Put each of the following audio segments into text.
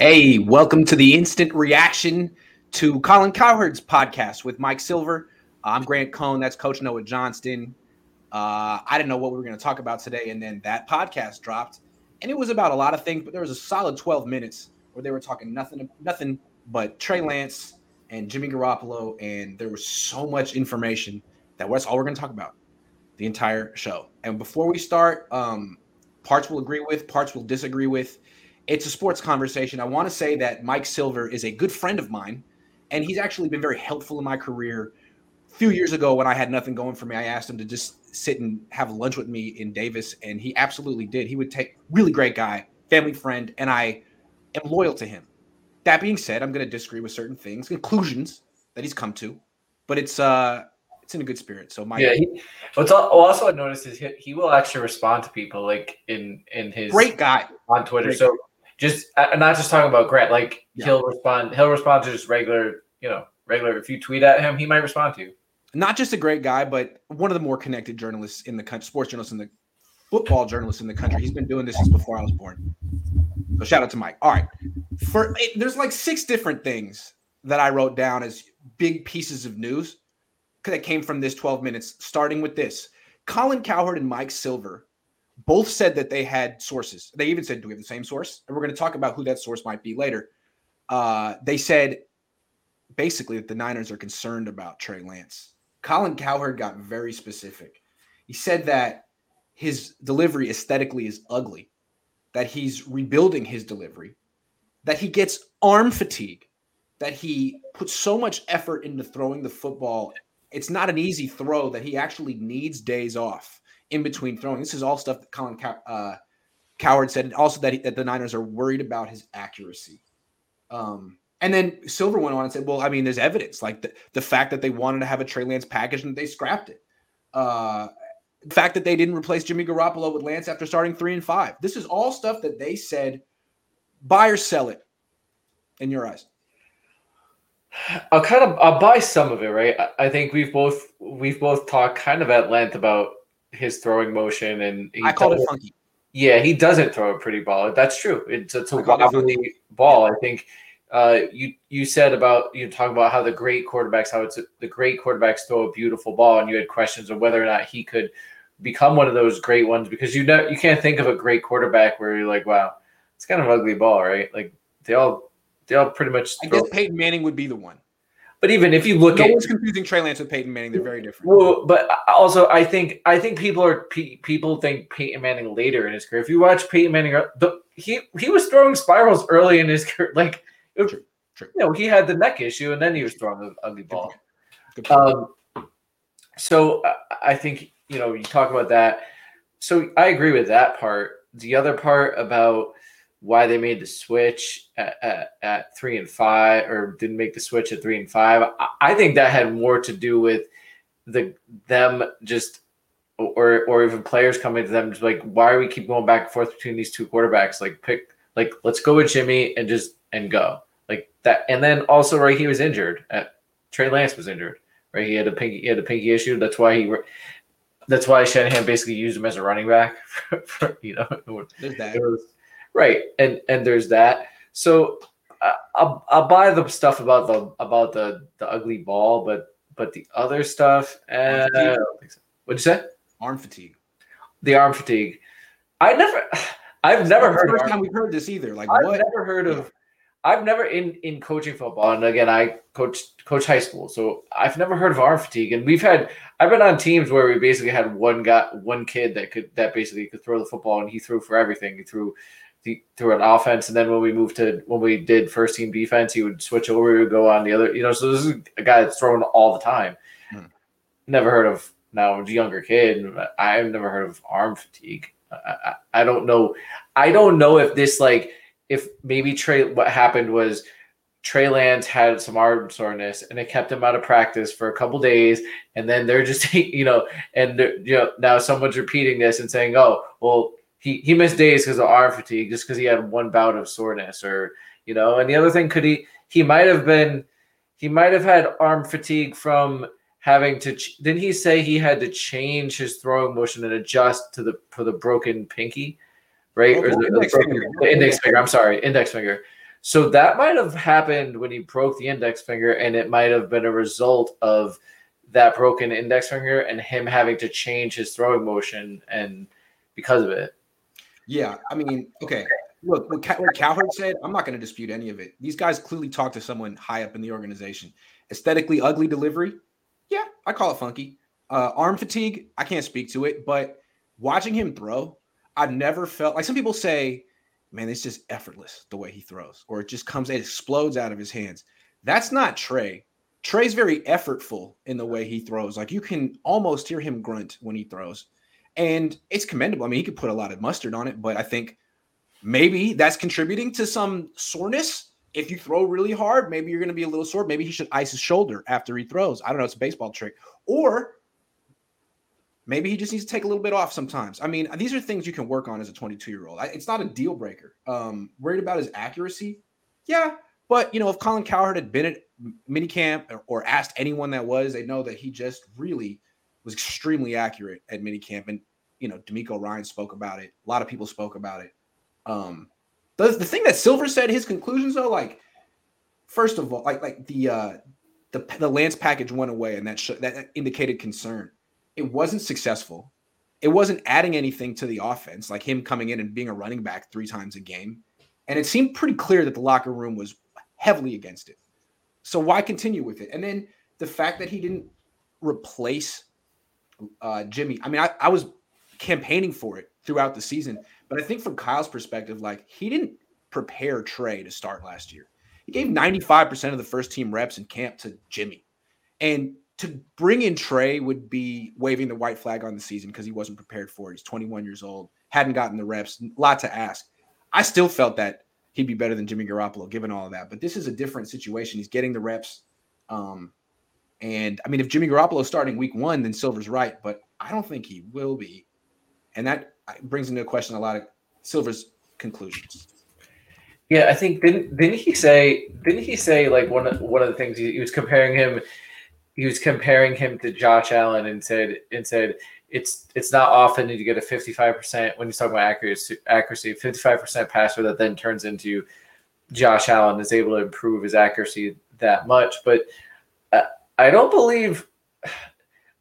Hey, welcome to the instant reaction to Colin Cowherd's podcast with Mike Silver. I'm Grant Cohn. That's Coach Noah Johnston. Uh, I didn't know what we were going to talk about today, and then that podcast dropped, and it was about a lot of things, but there was a solid 12 minutes where they were talking nothing, nothing but Trey Lance and Jimmy Garoppolo, and there was so much information that that's all we're going to talk about the entire show. And before we start, um, parts will agree with, parts will disagree with. It's a sports conversation. I want to say that Mike Silver is a good friend of mine, and he's actually been very helpful in my career. A few years ago, when I had nothing going for me, I asked him to just sit and have lunch with me in Davis, and he absolutely did. He would take really great guy, family friend, and I am loyal to him. That being said, I'm going to disagree with certain things, conclusions that he's come to, but it's uh it's in a good spirit. So my yeah. He, what's also I noticed is he, he will actually respond to people like in in his great guy on Twitter. Great so guy. Just uh, not just talking about Grant. Like yeah. he'll respond. He'll respond to just regular. You know, regular. If you tweet at him, he might respond to you. Not just a great guy, but one of the more connected journalists in the country, sports journalists in the football journalists in the country. He's been doing this since before I was born. So shout out to Mike. All right, for there's like six different things that I wrote down as big pieces of news that came from this 12 minutes, starting with this. Colin Cowherd and Mike Silver both said that they had sources. They even said, Do we have the same source? And we're going to talk about who that source might be later. Uh, they said basically that the Niners are concerned about Trey Lance. Colin Cowherd got very specific. He said that his delivery aesthetically is ugly, that he's rebuilding his delivery, that he gets arm fatigue, that he puts so much effort into throwing the football it's not an easy throw that he actually needs days off in between throwing. This is all stuff that Colin Cow- uh, Cowherd said, and also that, he, that the Niners are worried about his accuracy. Um, and then Silver went on and said, "Well, I mean, there's evidence, like the, the fact that they wanted to have a Trey Lance package and they scrapped it. Uh, the fact that they didn't replace Jimmy Garoppolo with Lance after starting three and five. This is all stuff that they said, buy or sell it. In your eyes." I'll kind of I'll buy some of it, right? I think we've both we've both talked kind of at length about his throwing motion, and I call it funky. Yeah, he doesn't throw a pretty ball. That's true. It's, it's a wobbly ball. I think uh, you you said about you talk about how the great quarterbacks, how it's a, the great quarterbacks throw a beautiful ball, and you had questions of whether or not he could become one of those great ones because you know you can't think of a great quarterback where you're like, wow, it's kind of ugly ball, right? Like they all they all pretty much. I guess Peyton Manning would be the one. But even if you look no at, one's confusing Trey Lance with Peyton Manning. They're very different. Well, but also I think I think people are people think Peyton Manning later in his career. If you watch Peyton Manning, uh, the, he he was throwing spirals early in his career. Like, true, true. you know, he had the neck issue, and then he was throwing ugly ball. Um, so I think you know you talk about that. So I agree with that part. The other part about why they made the switch at, at, at, three and five or didn't make the switch at three and five. I think that had more to do with the them just or or even players coming to them just like why are we keep going back and forth between these two quarterbacks? Like pick like let's go with Jimmy and just and go like that. And then also right he was injured. At, Trey Lance was injured. Right, he had a pinky he had a pinky issue. That's why he. That's why Shanahan basically used him as a running back. For, for, you know, There's that. It was, right and and there's that. So uh, I'll, I'll buy the stuff about the about the the ugly ball but but the other stuff uh, so. what'd you say? Arm fatigue. The arm fatigue. I never i've never heard first time we've heard this either. Like i've what? never heard of i've never in in coaching football and again i coach coach high school so i've never heard of arm fatigue. And we've had i've been on teams where we basically had one guy one kid that could that basically could throw the football and he threw for everything. He threw the, through an offense, and then when we moved to when we did first team defense, he would switch over, he would go on the other. You know, so this is a guy that's thrown all the time. Hmm. Never heard of now a younger kid. I've never heard of arm fatigue. I, I, I don't know. I don't know if this like if maybe Trey. What happened was Trey Lance had some arm soreness and it kept him out of practice for a couple days. And then they're just, you know, and you know, now someone's repeating this and saying, oh, well, he he missed days because of arm fatigue, just because he had one bout of soreness, or you know. And the other thing, could he he might have been he might have had arm fatigue from having to. Ch- didn't he say he had to change his throwing motion and adjust to the for the broken pinky, right? Oh, or the, index, the, broken, finger. the index finger. I'm sorry, index finger. So that might have happened when he broke the index finger, and it might have been a result of that broken index finger and him having to change his throwing motion and because of it. Yeah, I mean, okay. Look, what, what Cowherd said, I'm not going to dispute any of it. These guys clearly talked to someone high up in the organization. Aesthetically ugly delivery, yeah, I call it funky. Uh, arm fatigue, I can't speak to it, but watching him throw, I've never felt like some people say, man, it's just effortless the way he throws, or it just comes, it explodes out of his hands. That's not Trey. Trey's very effortful in the way he throws. Like you can almost hear him grunt when he throws. And it's commendable. I mean, he could put a lot of mustard on it, but I think maybe that's contributing to some soreness. If you throw really hard, maybe you're going to be a little sore. Maybe he should ice his shoulder after he throws. I don't know. It's a baseball trick. Or maybe he just needs to take a little bit off sometimes. I mean, these are things you can work on as a 22 year old. It's not a deal breaker. Um, worried about his accuracy? Yeah. But, you know, if Colin Cowherd had been at minicamp or, or asked anyone that was, they know that he just really was extremely accurate at minicamp. And, you know, DeMeco Ryans spoke about it. A lot of people spoke about it. Um, the, the thing that Silver said, his conclusions though, like, first of all, like, like the, uh, the, the Lance package went away and that, sh- that indicated concern. It wasn't successful. It wasn't adding anything to the offense, like him coming in and being a running back three times a game. And it seemed pretty clear that the locker room was heavily against it. So why continue with it? And then the fact that he didn't replace uh, Jimmy. I mean, I, I was campaigning for it throughout the season, but I think from Kyle's perspective, like he didn't prepare Trey to start last year. He gave 95% of the first team reps in camp to Jimmy. And to bring in Trey would be waving the white flag on the season because he wasn't prepared for it. He's 21 years old, hadn't gotten the reps, a lot to ask. I still felt that he'd be better than Jimmy Garoppolo, given all of that. But this is a different situation. He's getting the reps. Um, and I mean, if Jimmy Garoppolo starting week one, then Silver's right, but I don't think he will be. And that brings into question a lot of Silver's conclusions. Yeah, I think didn't didn't he say didn't he say like one of one of the things he, he was comparing him he was comparing him to Josh Allen and said and said it's it's not often that you get a 55% when he's talking about accuracy accuracy 55% passer that then turns into Josh Allen is able to improve his accuracy that much but uh, I don't believe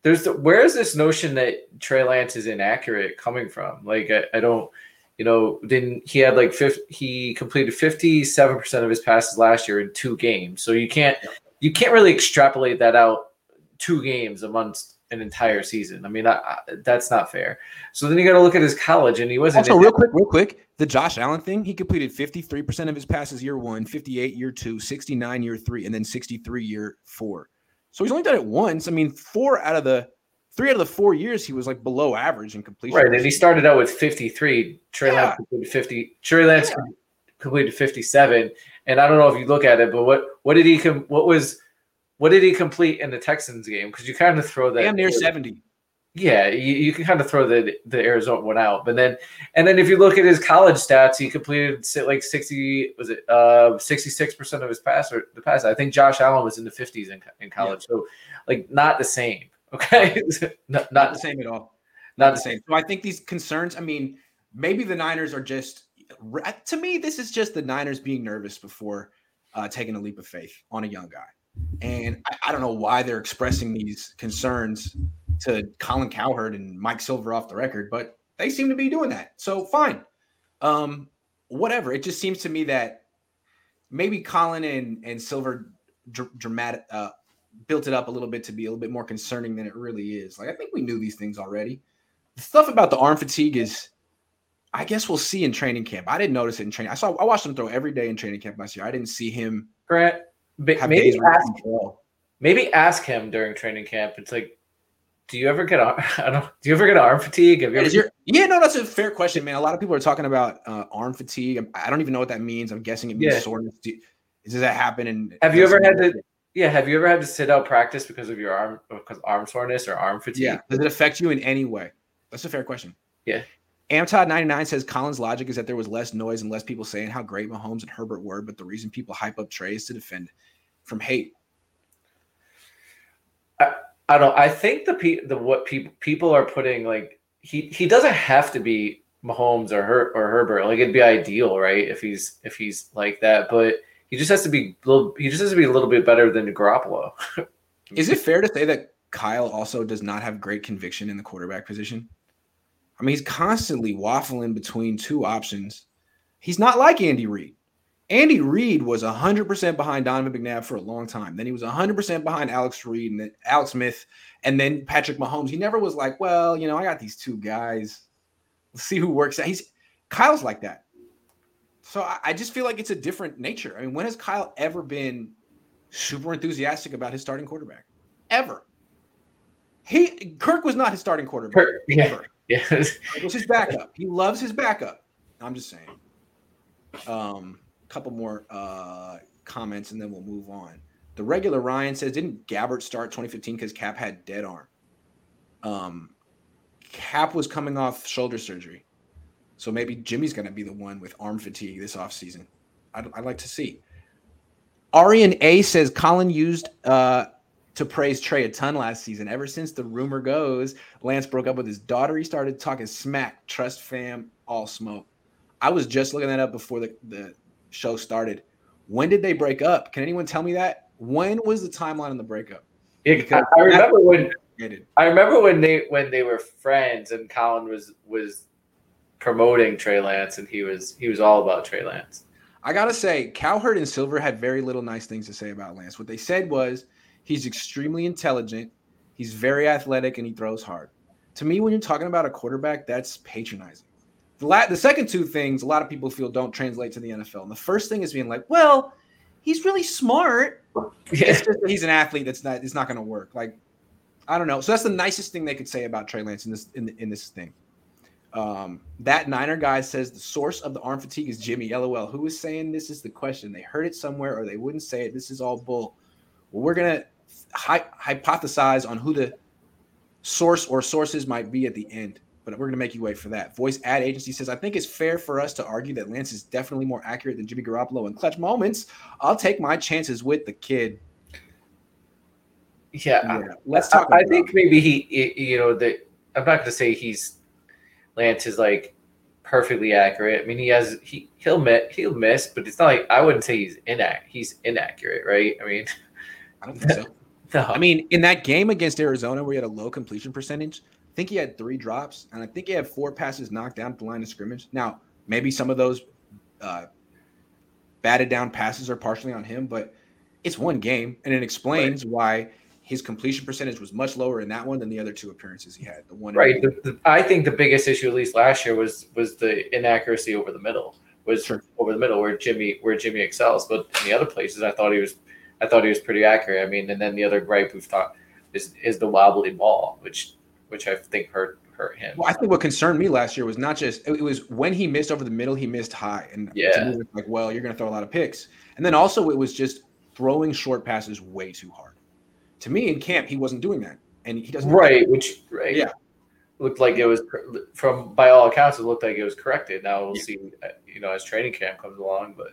there's the, where is this notion that Trey Lance is inaccurate coming from like I, I don't you know didn't he had like 50, he completed 57% of his passes last year in two games so you can't you can't really extrapolate that out two games amongst an entire season. I mean, I, I, that's not fair. So then you got to look at his college, and he wasn't. Also, real quick, real quick, the Josh Allen thing. He completed fifty three percent of his passes year one, 58 year two, 69 year three, and then sixty three year four. So he's only done it once. I mean, four out of the three out of the four years he was like below average in completion. Right, and he started out with fifty three. Trey yeah. Lance completed fifty. Trey Lance yeah. completed fifty seven. And I don't know if you look at it, but what what did he com- what was what did he complete in the Texans game? Because you kind of throw that damn near seventy. Yeah, you, you can kind of throw the the Arizona one out, but then and then if you look at his college stats, he completed like sixty was it uh sixty six percent of his pass or the pass. I think Josh Allen was in the fifties in, in college, yeah. so like not the same. Okay, not, not the same at all. Not the same. So I think these concerns. I mean, maybe the Niners are just to me. This is just the Niners being nervous before uh, taking a leap of faith on a young guy. And I, I, don't know why they're expressing these concerns to Colin Cowherd and Mike Silver off the record, but they seem to be doing that. So fine. Um, whatever. It just seems to me that maybe Colin and, and Silver dr- dramatic uh, built it up a little bit to be a little bit more concerning than it really is. Like I think we knew these things already. The stuff about the arm fatigue is I guess we'll see in training camp. I didn't notice it in training. I saw I watched him throw every day in training camp last year. I didn't see him Grant, maybe ask, maybe ask him during training camp. It's like, do you ever get arm? I don't. Do you ever get arm fatigue? Have you ever, your, yeah, no, that's a fair question, man. A lot of people are talking about uh, arm fatigue. I don't even know what that means. I'm guessing it means yeah. soreness. does that happen? And have you ever had to? Yeah, have you ever had to sit out practice because of your arm, because arm soreness or arm fatigue? Yeah, does it affect you in any way? That's a fair question. Yeah. Amtod99 says Colin's logic is that there was less noise and less people saying how great Mahomes and Herbert were, but the reason people hype up Trey is to defend from hate. I, I don't. I think the pe- the what people people are putting like he he doesn't have to be Mahomes or Her or Herbert. Like it'd be ideal, right? If he's if he's like that, but he just has to be little. He just has to be a little bit better than Garoppolo. Is it fair to say that Kyle also does not have great conviction in the quarterback position? I mean, he's constantly waffling between two options. He's not like Andy Reid. Andy Reid was 100% behind Donovan McNabb for a long time. Then he was 100% behind Alex Reid and then Alex Smith and then Patrick Mahomes. He never was like, well, you know, I got these two guys. Let's see who works out. He's Kyle's like that. So I, I just feel like it's a different nature. I mean, when has Kyle ever been super enthusiastic about his starting quarterback? Ever. He Kirk was not his starting quarterback. Kirk, yeah. Ever. Yeah. it was his backup. He loves his backup. I'm just saying. Um couple more uh, comments and then we'll move on. The regular Ryan says, didn't Gabbert start 2015 because Kap had dead arm? Um, Kap was coming off shoulder surgery. So maybe Jimmy's going to be the one with arm fatigue this offseason. I'd, I'd like to see. Arian A says Colin used uh, to praise Trey a ton last season. Ever since the rumor goes Lance broke up with his daughter, he started talking smack. Trust fam, all smoke. I was just looking that up before the, the show started. When did they break up? Can anyone tell me that? When was the timeline on the breakup? Yeah, I remember when I remember when they when they were friends and Colin was was promoting Trey Lance and he was he was all about Trey Lance. I gotta say, Cowherd and Silver had very little nice things to say about Lance. What they said was he's extremely intelligent, he's very athletic, and he throws hard. To me, when you're talking about a quarterback, that's patronizing. The, la- the second two things, a lot of people feel don't translate to the NFL. And the first thing is being like, well, he's really smart. Yeah. he's an athlete that's not it's not going to work. Like, I don't know. So that's the nicest thing they could say about Trey Lance in this in, in this thing. Um, that Niner guy says the source of the arm fatigue is Jimmy. LOL. Who is saying this is the question? They heard it somewhere or they wouldn't say it. This is all bull. Well, we're gonna hi- hypothesize on who the source or sources might be at the end but we're going to make you wait for that. Voice ad agency says, I think it's fair for us to argue that Lance is definitely more accurate than Jimmy Garoppolo in clutch moments. I'll take my chances with the kid. Yeah, yeah. let's talk. I, I think maybe he, you know, that I'm not going to say he's Lance is like perfectly accurate. I mean, he has he he'll miss he'll miss, but it's not like I wouldn't say he's inac he's inaccurate, right? I mean, I don't think so. No. I mean, in that game against Arizona, where he had a low completion percentage, I think he had three drops, and I think he had four passes knocked down at the line of scrimmage. Now, maybe some of those uh, batted down passes are partially on him, but it's one game, and it explains right. why his completion percentage was much lower in that one than the other two appearances he had. The one, right? The, the, I think the biggest issue, at least last year, was was the inaccuracy over the middle. Was sure. over the middle where Jimmy where Jimmy excels, but in the other places, I thought he was, I thought he was pretty accurate. I mean, and then the other gripe we've talked is is the wobbly ball, which which I think hurt hurt him. Well, I think what concerned me last year was not just it was when he missed over the middle, he missed high, and yeah, like well, you're going to throw a lot of picks, and then also it was just throwing short passes way too hard. To me, in camp, he wasn't doing that, and he doesn't. Right, which right, yeah, looked like it was from by all accounts, it looked like it was corrected. Now we'll yeah. see, uh, you know, as training camp comes along, but.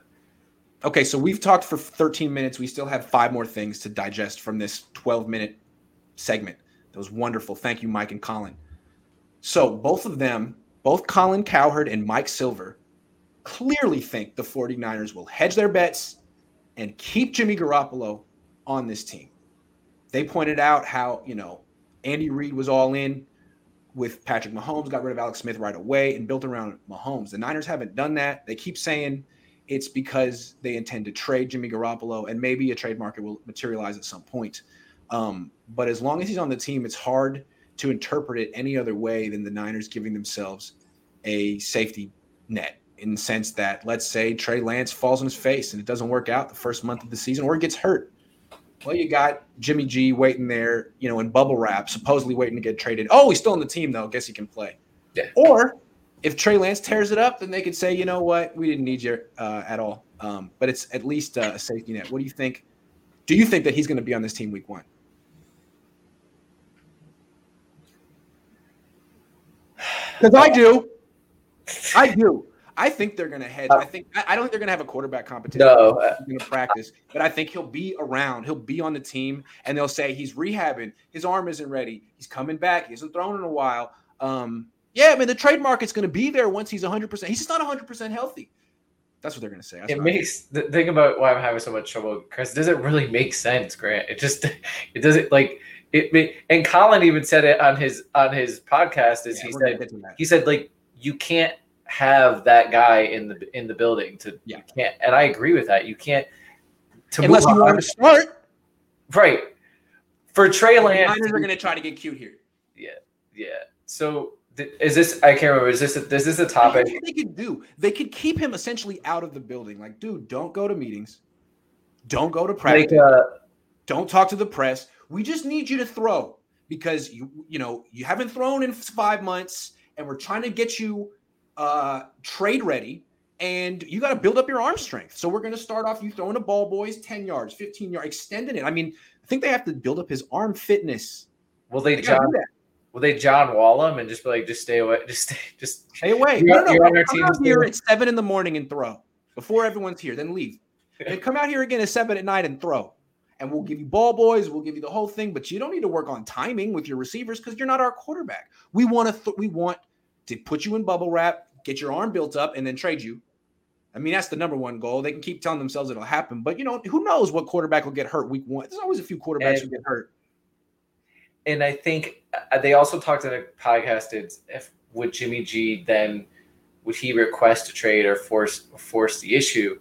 Okay, so we've talked for 13 minutes. We still have five more things to digest from this 12 minute segment. That was wonderful. Thank you, Mike and Colin. So both of them, both Colin Cowherd and Mike Silver, clearly think the 49ers will hedge their bets and keep Jimmy Garoppolo on this team. They pointed out how, you know, Andy Reid was all in with Patrick Mahomes, got rid of Alex Smith right away and built around Mahomes. The Niners haven't done that. They keep saying it's because they intend to trade Jimmy Garoppolo and maybe a trade market will materialize at some point. Um, but as long as he's on the team, it's hard to interpret it any other way than the Niners giving themselves a safety net in the sense that let's say Trey Lance falls on his face and it doesn't work out the first month of the season or he gets hurt. Well, you got Jimmy G waiting there, you know, in bubble wrap, supposedly waiting to get traded. Oh, he's still on the team though. Guess he can play. Yeah. Or if Trey Lance tears it up, then they could say, you know what, we didn't need you uh, at all. Um, but it's at least uh, a safety net. What do you think? Do you think that he's going to be on this team week one? Because I do. I do. I think they're going to head. I think I don't think they're going to have a quarterback competition. No, going to practice, but I think he'll be around. He'll be on the team, and they'll say he's rehabbing. His arm isn't ready. He's coming back. He hasn't thrown in a while. Um, Yeah, I mean the trade market's going to be there once he's 100. percent He's just not 100 percent healthy. That's what they're going to say. That's it makes the thing about why I'm having so much trouble, Chris. Doesn't really make sense, Grant. It just it doesn't like it. And Colin even said it on his on his podcast. Is yeah, he said he said like you can't have that guy in the in the building to yeah. you can't. And I agree with that. You can't to unless you want to start right for Trey Lance. The are going to try to get cute here. Yeah, yeah. So is this? I can't remember. Is this? A, is this a topic? they could do. They could keep him essentially out of the building. Like, dude, don't go to meetings. Don't go to practice. Like, uh, don't talk to the press. We just need you to throw because you you know you haven't thrown in five months, and we're trying to get you uh, trade ready. And you got to build up your arm strength. So we're going to start off you throwing a ball, boys, 10 yards, 15 yards, extending it. I mean, I think they have to build up his arm fitness. Will they, they John? Will they John Wall him and just be like, just stay away, just stay, just stay away? You're, no, no, you're on our team. Come here at seven in the morning and throw before everyone's here, then leave. and come out here again at seven at night and throw. And we'll give you ball boys, we'll give you the whole thing, but you don't need to work on timing with your receivers because you're not our quarterback. We want to, th- we want to put you in bubble wrap, get your arm built up, and then trade you. I mean, that's the number one goal. They can keep telling themselves it'll happen, but you know, who knows what quarterback will get hurt week one? There's always a few quarterbacks and, who get hurt and I think uh, they also talked in a podcast. It's if would Jimmy G then would he request a trade or force force the issue?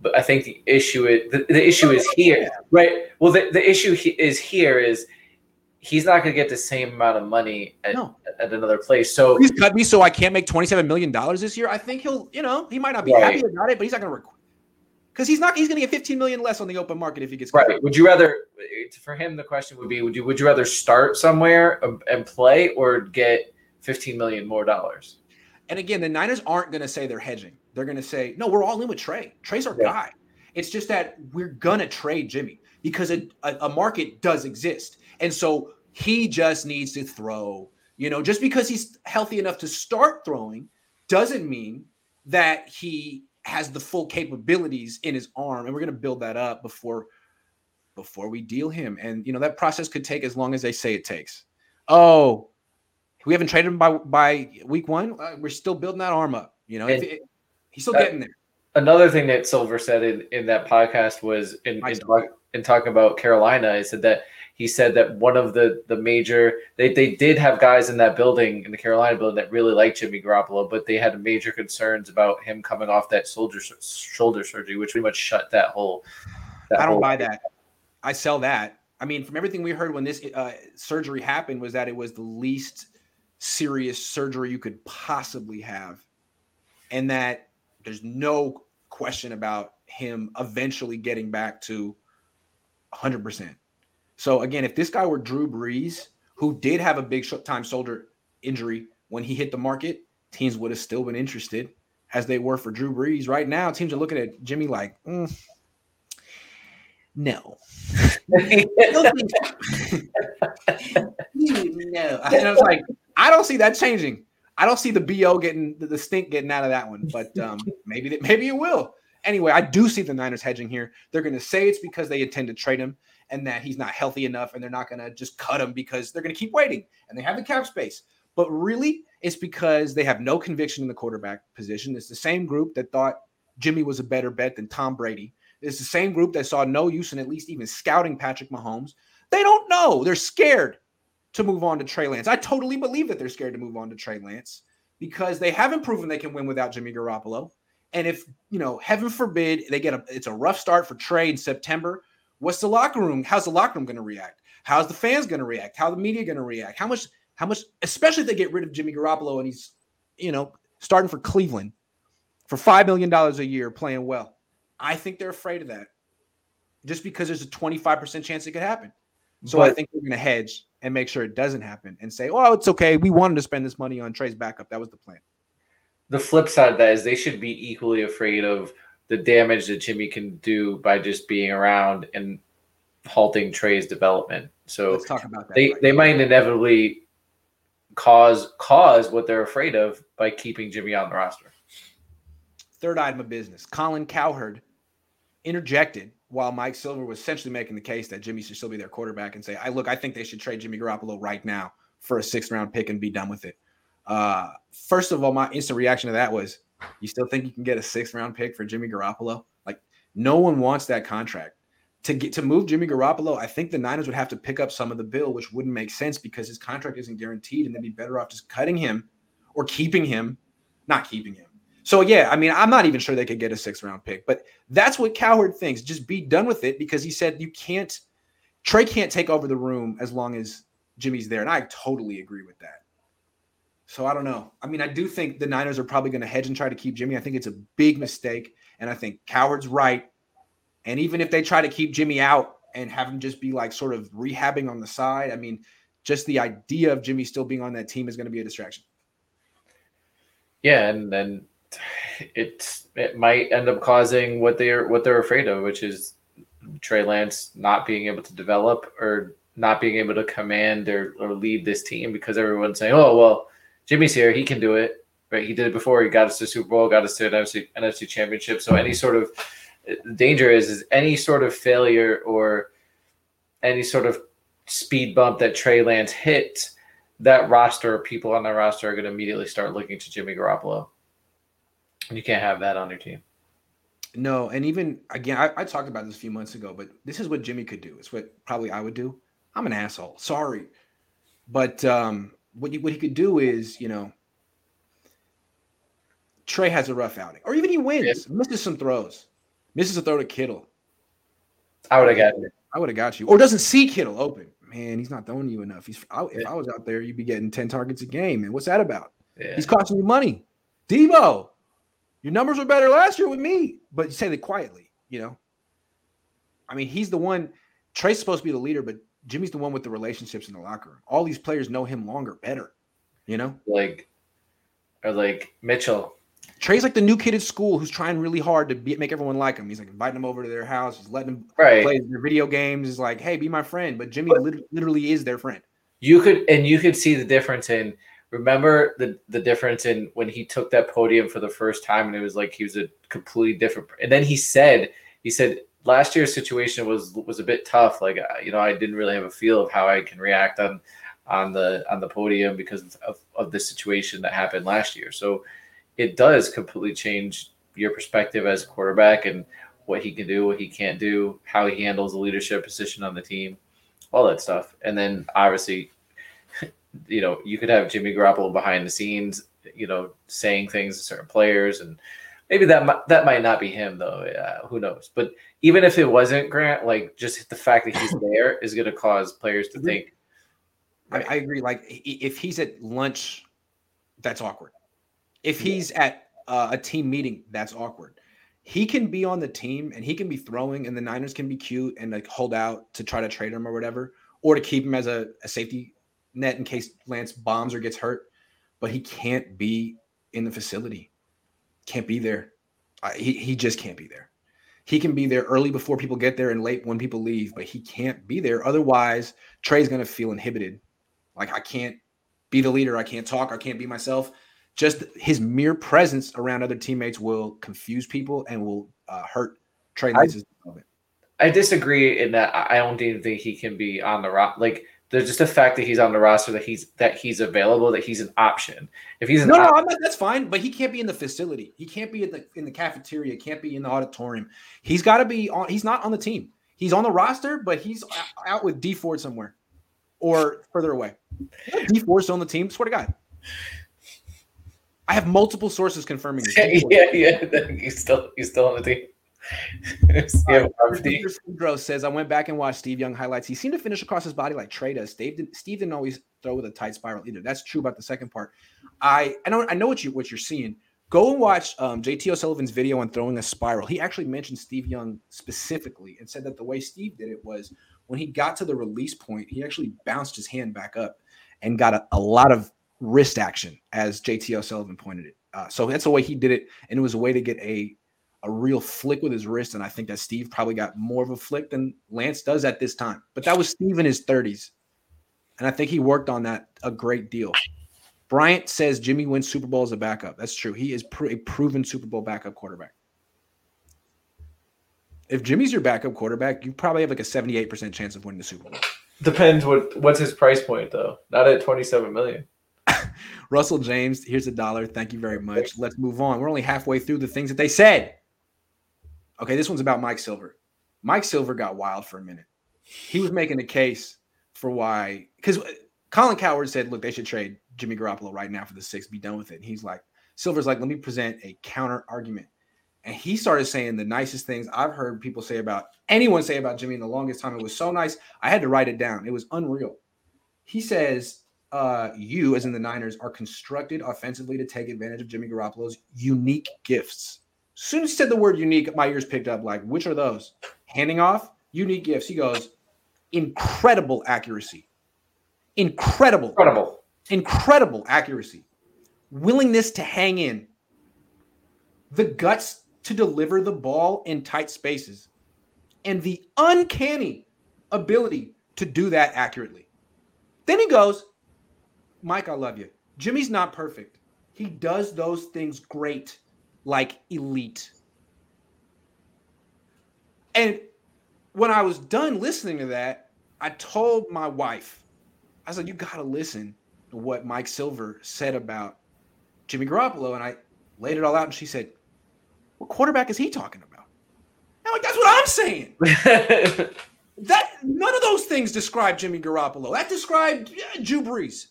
But I think the issue is the, the issue is here, right? Well, the, the issue he, is here is he's not going to get the same amount of money at, no. at another place. So he's cut me so I can't make twenty seven million dollars this year. I think he'll, you know, he might not be right. happy about it, but he's not going to because he's not he's going to get 15 million less on the open market if he gets right. Would you rather for him the question would be would you would you rather start somewhere and play or get 15 million more dollars? And again, the Niners aren't going to say they're hedging. They're going to say, "No, we're all in with Trey. Trey's our yeah. guy." It's just that we're going to trade Jimmy because a, a, a market does exist. And so he just needs to throw. You know, just because he's healthy enough to start throwing doesn't mean that he has the full capabilities in his arm, and we're going to build that up before before we deal him. And you know that process could take as long as they say it takes. Oh, we haven't traded him by by week one. Uh, we're still building that arm up. You know, it, he's still uh, getting there. Another thing that Silver said in, in that podcast was in in, talk, in talking about Carolina, he said that he said that one of the the major they, they did have guys in that building in the Carolina building that really liked Jimmy Garoppolo, but they had major concerns about him coming off that shoulder shoulder surgery, which pretty much shut that whole. That I don't whole buy that. I sell that. I mean, from everything we heard when this uh, surgery happened, was that it was the least serious surgery you could possibly have, and that there's no question about him eventually getting back to 100 percent so again, if this guy were Drew Brees, who did have a big short time shoulder injury when he hit the market, teams would have still been interested as they were for Drew Brees. Right now, teams are looking at Jimmy like, mm, no. no. And I was like, I don't see that changing. I don't see the bo getting the stink getting out of that one, but um, maybe maybe it will. Anyway, I do see the Niners hedging here. They're going to say it's because they intend to trade him and that he's not healthy enough and they're not going to just cut him because they're going to keep waiting and they have the cap space. But really, it's because they have no conviction in the quarterback position. It's the same group that thought Jimmy was a better bet than Tom Brady. It's the same group that saw no use in at least even scouting Patrick Mahomes. They don't know. They're scared to move on to Trey Lance. I totally believe that they're scared to move on to Trey Lance because they haven't proven they can win without Jimmy Garoppolo. And if, you know, heaven forbid they get a it's a rough start for Trey in September, What's the locker room? How's the locker room going to react? How's the fans going to react? How the media going to react? How much? How much? Especially if they get rid of Jimmy Garoppolo and he's, you know, starting for Cleveland for five million dollars a year, playing well. I think they're afraid of that, just because there's a 25 percent chance it could happen. So but, I think they're going to hedge and make sure it doesn't happen, and say, "Oh, it's okay. We wanted to spend this money on Trey's backup. That was the plan." The flip side of that is they should be equally afraid of the damage that Jimmy can do by just being around and halting Trey's development. So let's talk about that. They right they might inevitably cause cause what they're afraid of by keeping Jimmy on the roster. Third item of business: Colin Cowherd interjected while Mike Silver was essentially making the case that Jimmy should still be their quarterback and say, "I look, I think they should trade Jimmy Garoppolo right now for a sixth round pick and be done with it." Uh, first of all, my instant reaction to that was, you still think you can get a sixth round pick for Jimmy Garoppolo? Like, no one wants that contract. To get to move Jimmy Garoppolo, I think the Niners would have to pick up some of the bill, which wouldn't make sense because his contract isn't guaranteed, and they'd be better off just cutting him or keeping him, not keeping him. So yeah, I mean, I'm not even sure they could get a sixth round pick, but that's what Cowherd thinks. Just be done with it because he said you can't. Trey can't take over the room as long as Jimmy's there, and I totally agree with that. So I don't know. I mean, I do think the Niners are probably going to hedge and try to keep Jimmy. I think it's a big mistake, and I think Cowherd's right. And even if they try to keep Jimmy out and have him just be like sort of rehabbing on the side, I mean, just the idea of Jimmy still being on that team is going to be a distraction. Yeah, and then it it might end up causing what they're what they're afraid of, which is Trey Lance not being able to develop or not being able to command or, or lead this team because everyone's saying, "Oh well, Jimmy's here, he can do it." Right? He did it before. He got us to Super Bowl, got us to an NFC, NFC Championship. So any sort of danger is is any sort of failure or any sort of speed bump that Trey Lance hit, that roster, people on that roster are going to immediately start looking to Jimmy Garoppolo. You can't have that on your team. No, and even again, I, I, talked about this a few months ago, but this is what Jimmy could do. It's what probably I would do. I'm an asshole. Sorry, but um, what what he could do is, you know, Trey has a rough outing, or even he wins, yeah. misses some throws, misses a throw to Kittle. I would have got you. I would have got you, or doesn't see Kittle open. Man, he's not throwing you enough. He's I, if I was out there, you'd be getting ten targets a game, and what's that about? Yeah. He's costing you money. Deebo, your numbers were better last year with me, but you say that quietly, you know. I mean, he's the one. Trey's supposed to be the leader, but Jimmy's the one with the relationships in the locker room. All these players know him longer, better. You know, like, or like Mitchell. Trey's like the new kid at school who's trying really hard to be, make everyone like him. He's like inviting them over to their house. He's letting them right. play their video games. He's like, hey, be my friend. But Jimmy but literally is their friend. You could, and you could see the difference in remember the the difference in when he took that podium for the first time and it was like he was a completely different and then he said he said last year's situation was was a bit tough. Like you know i didn't really have a feel of how i can react on on the on the podium because of, of the situation that happened last year. So it does completely change your perspective as a quarterback and what he can do what he can't do how he handles the leadership position on the team all that stuff. And then obviously you know, you could have Jimmy Garoppolo behind the scenes, you know, saying things to certain players, and maybe that that might not be him though. Yeah, who knows? But even if it wasn't Grant, like just the fact that he's there is going to cause players to think. I, I agree. Like if he's at lunch, that's awkward. If he's at uh, a team meeting, that's awkward. He can be on the team and he can be throwing, and the Niners can be cute and like hold out to try to trade him or whatever, or to keep him as a, a safety net in case Lance bombs or gets hurt, but he can't be in the facility. Can't be there. Uh, he he just can't be there. He can be there early before people get there and late when people leave, but he can't be there. Otherwise, Trey's going to feel inhibited. Like I can't be the leader. I can't talk. I can't be myself. Just his mere presence around other teammates will confuse people and will uh, hurt Trey Lance's I, I disagree in that I don't even think he can be on the rock. Like there's just the fact that he's on the roster, that he's that he's available, that he's an option. If he's no, no, not, that's fine. But he can't be in the facility. He can't be in the in the cafeteria. Can't be in the auditorium. He's got to be on. He's not on the team. He's on the roster, but he's out with Dee Ford somewhere, or further away. Dee Ford's on the team. Swear to God. I have multiple sources confirming. This. yeah, yeah, he's still he's still on the team. Gross says, I went back and watched Steve Young highlights. He seemed to finish across his body like Trey does. Steve didn't, Steve didn't always throw with a tight spiral either. That's true about the second part. I I know I know what you what you're seeing. Go and watch um, JT O'Sullivan's video on throwing a spiral. He actually mentioned Steve Young specifically and said that the way Steve did it was when he got to the release point, he actually bounced his hand back up and got a, a lot of wrist action, as JT O'Sullivan pointed it. Uh, so that's the way he did it, and it was a way to get a a real flick with his wrist. And I think that Steve probably got more of a flick than Lance does at this time. But that was Steve in his 30s. And I think he worked on that a great deal. Bryant says Jimmy wins Super Bowl as a backup. That's true. He is pr- a proven Super Bowl backup quarterback. If Jimmy's your backup quarterback, you probably have like a 78% chance of winning the Super Bowl. Depends what what's his price point though. Not at 27 million. Russell James, here's a dollar. Thank you very much. Let's move on. We're only halfway through the things that they said. Okay, this one's about Mike Silver. Mike Silver got wild for a minute. He was making a case for why, because Colin Cowherd said, look, they should trade Jimmy Garoppolo right now for the six, be done with it. And he's like, Silver's like, let me present a counter argument. And he started saying the nicest things I've heard people say about anyone say about Jimmy in the longest time. It was so nice. I had to write it down. It was unreal. He says, uh, you, as in the Niners, are constructed offensively to take advantage of Jimmy Garoppolo's unique gifts. Soon as he said the word unique, my ears picked up like, which are those? Handing off, unique gifts. He goes, incredible accuracy. Incredible. Incredible. Incredible accuracy. Willingness to hang in. The guts to deliver the ball in tight spaces. And the uncanny ability to do that accurately. Then he goes, Mike, I love you. Jimmy's not perfect. He does those things great, like elite. And when I was done listening to that, I told my wife, I said, You got to listen to what Mike Silver said about Jimmy Garoppolo. And I laid it all out, and she said, What quarterback is he talking about? I'm like, That's what I'm saying. that none of those things describe Jimmy Garoppolo. That described yeah, Drew Brees.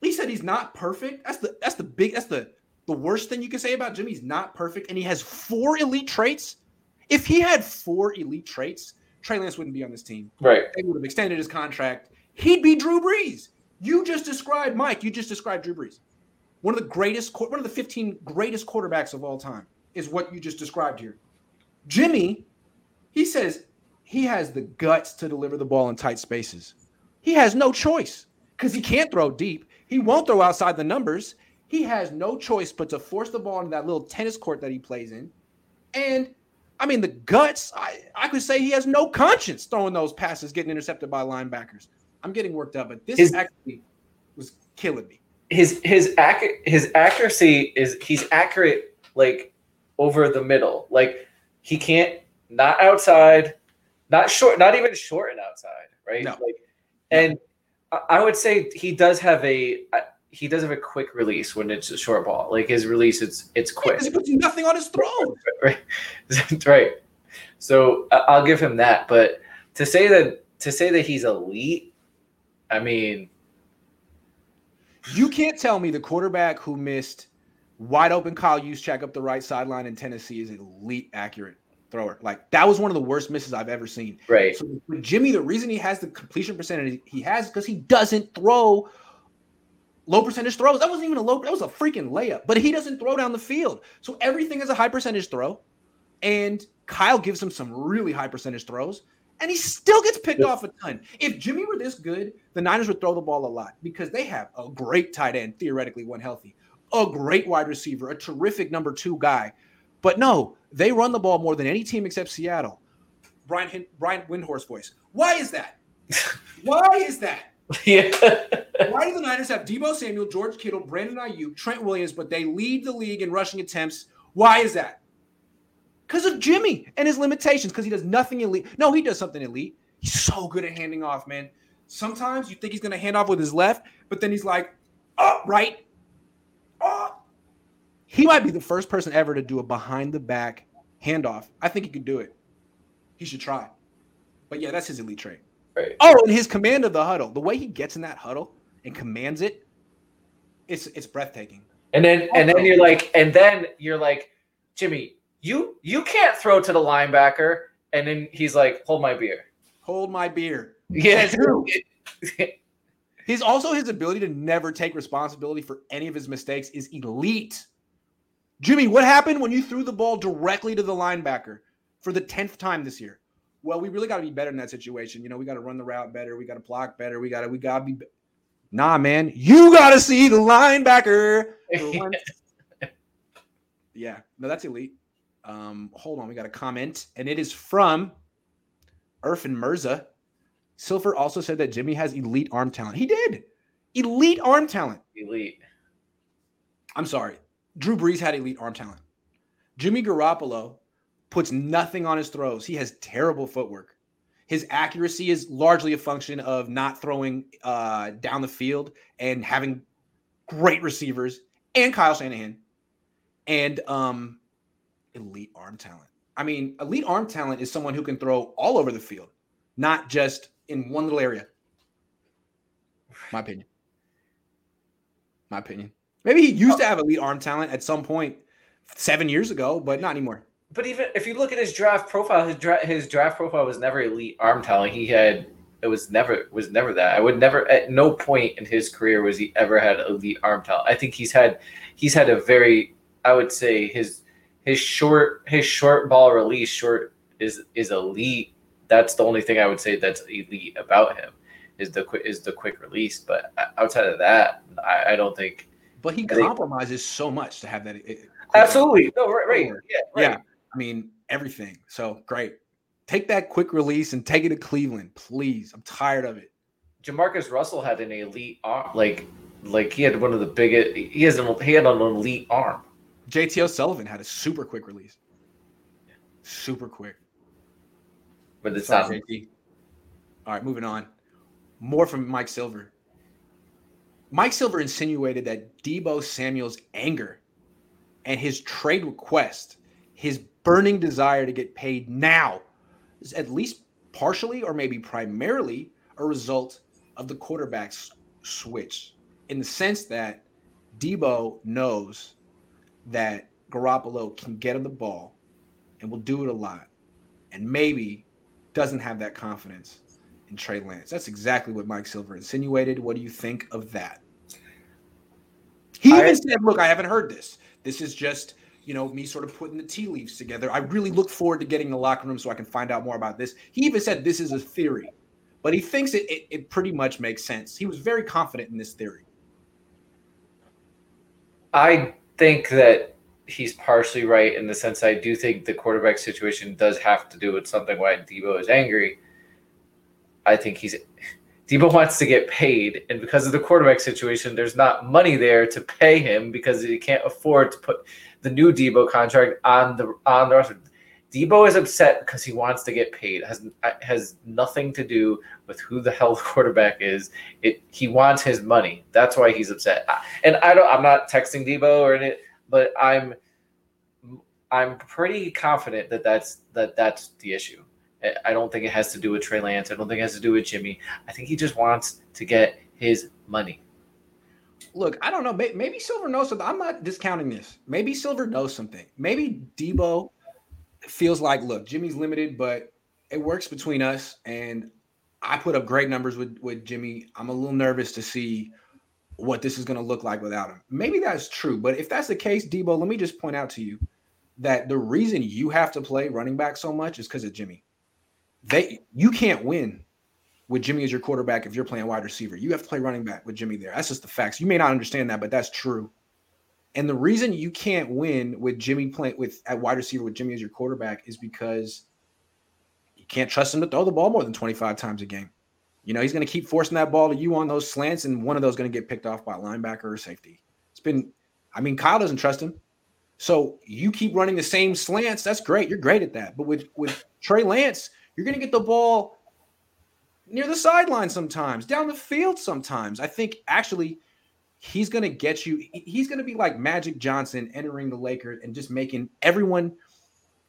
He said he's not perfect. That's the that's the big that's the the worst thing you can say about Jimmy. He's not perfect, and he has four elite traits. If he had four elite traits, Trey Lance wouldn't be on this team. Right. They would have extended his contract. He'd be Drew Brees. You just described Mike. You just described Drew Brees. One of the greatest, one of the 15 greatest quarterbacks of all time is what you just described here. Jimmy, he says he has the guts to deliver the ball in tight spaces. He has no choice because he can't throw deep. He won't throw outside the numbers. He has no choice but to force the ball into that little tennis court that he plays in. And I mean, the guts, I, I could say he has no conscience throwing those passes, getting intercepted by linebackers. I'm getting worked up, but this his, actually was killing me. His his ac- his accuracy is he's accurate like over the middle. Like he can't not outside, not short, not even short and outside, right? No. Like, and I would say he does have a he does have a quick release when it's a short ball. Like his release, it's it's quick. he puts nothing on his throw. right, right. So I'll give him that. But to say that to say that he's elite, I mean, you can't tell me the quarterback who missed wide open Kyle Juszczyk up the right sideline in Tennessee is elite accurate thrower. Like that was one of the worst misses I've ever seen. Right. So with Jimmy, the reason he has the completion percentage he has because he doesn't throw low percentage throws. That wasn't even a low, that was a freaking layup. But he doesn't throw down the field. So everything is a high percentage throw. And Kyle gives him some really high percentage throws. And he still gets picked off a ton. If Jimmy were this good, the Niners would throw the ball a lot because they have a great tight end, theoretically, when healthy, a great wide receiver, a terrific number two guy. But no, they run the ball more than any team except Seattle. Brian Brian Windhorst voice. Why is that? Why is that? Yeah. Why do the Niners have Deebo Samuel, George Kittle, Brandon Aiyuk, Trent Williams, but they lead the league in rushing attempts? Why is that? Because of Jimmy and his limitations. Because he does nothing elite. No, he does something elite. He's so good at handing off, man. Sometimes you think he's going to hand off with his left, but then he's like, oh, right. Oh. He might be the first person ever to do a behind the back handoff. I think he could do it. He should try. But yeah, that's his elite trait. Right. Oh, and his command of the huddle, the way he gets in that huddle and commands it, it's it's breathtaking. And then and then you're like, and then you're like, Jimmy, you you can't throw to the linebacker. And then he's like, hold my beer. Hold my beer. Yeah. He's also his ability to never take responsibility for any of his mistakes is elite. Jimmy, what happened when you threw the ball directly to the linebacker for the 10th time this year? Well, we really got to be better in that situation. You know, we got to run the route better. We got to block better. We got to, we got to be. Be- nah, man, you got to see the linebacker. yeah, no, that's elite. Um, hold on, we got a comment, and it is from Irfan Mirza. Silver also said that Jimmy has elite arm talent. He did. Elite arm talent. Elite. I'm sorry. Drew Brees had elite arm talent. Jimmy Garoppolo puts nothing on his throws. He has terrible footwork. His accuracy is largely a function of not throwing uh, down the field and having great receivers, and Kyle Shanahan, and um, elite arm talent. I mean, elite arm talent is someone who can throw all over the field, not just in one little area. My opinion. My opinion. Maybe he used to have elite arm talent at some point seven years ago, but not anymore. But even if you look at his draft profile, his draft his draft profile was never elite arm talent. He had it was never was never that. I would never at no point in his career was he ever had elite arm talent. I think he's had he's had a very I would say his his short his short ball release short is is elite. That's the only thing I would say that's elite about him is the quick is the quick release. But outside of that, I, I don't think. But he compromises so much to have that. Eh, Absolutely, no, right, right, yeah, right. yeah. I mean everything. So great. Take that quick release and take it to Cleveland, please. I'm tired of it. JaMarcus Russell had an elite arm, like like he had one of the biggest. He has an he had an elite arm. JT O'Sullivan had a super quick release. Super quick. But it's Sorry, not. JT. All right, moving on. More from Mike Silver. Mike Silver insinuated that Deebo Samuel's anger and his trade request, his burning desire to get paid now, is at least partially or maybe primarily a result of the quarterback's switch in the sense that Deebo knows that Garoppolo can get him the ball and will do it a lot and maybe doesn't have that confidence in Trey Lance. That's exactly what Mike Silver insinuated. What do you think of that? He even I, said, "Look, I haven't heard this. This is just, you know, me sort of putting the tea leaves together. I really look forward to getting the locker room so I can find out more about this." He even said this is a theory, but he thinks it, it, it pretty much makes sense. He was very confident in this theory. I think that he's partially right in the sense I do think the quarterback situation does have to do with something why Deebo is angry. I think he's Deebo wants to get paid, and because of the quarterback situation, there's not money there to pay him because he can't afford to put the new Deebo contract on the on the roster. Deebo is upset because he wants to get paid. Has has nothing to do with who the hell the quarterback is. It he wants his money. That's why he's upset. And I don't. I'm not texting Deebo or anything, but I'm I'm pretty confident that that's that that's the issue. I don't think it has to do with Trey Lance. I don't think it has to do with Jimmy. I think he just wants to get his money. Look, I don't know. Maybe Silver knows something. I'm not discounting this. Maybe Silver knows something. Maybe Deebo feels like, look, Jimmy's limited, but it works between us. And I put up great numbers with, with Jimmy. I'm a little nervous to see what this is going to look like without him. Maybe that's true. But if that's the case, Deebo, let me just point out to you that the reason you have to play running back so much is because of Jimmy they you can't win with Jimmy as your quarterback if you're playing wide receiver. You have to play running back with Jimmy there. That's just the facts. You may not understand that, but that's true. And the reason you can't win with Jimmy playing with at wide receiver with Jimmy as your quarterback is because you can't trust him to throw the ball more than 25 times a game. You know, he's going to keep forcing that ball to you on those slants, and one of those going to get picked off by a linebacker or safety. It's been, I mean, Kyle doesn't trust him. So you keep running the same slants. That's great. You're great at that. But with with Trey Lance, you're going to get the ball near the sideline sometimes, down the field sometimes. I think actually he's going to get you. He's going to be like Magic Johnson entering the Lakers and just making everyone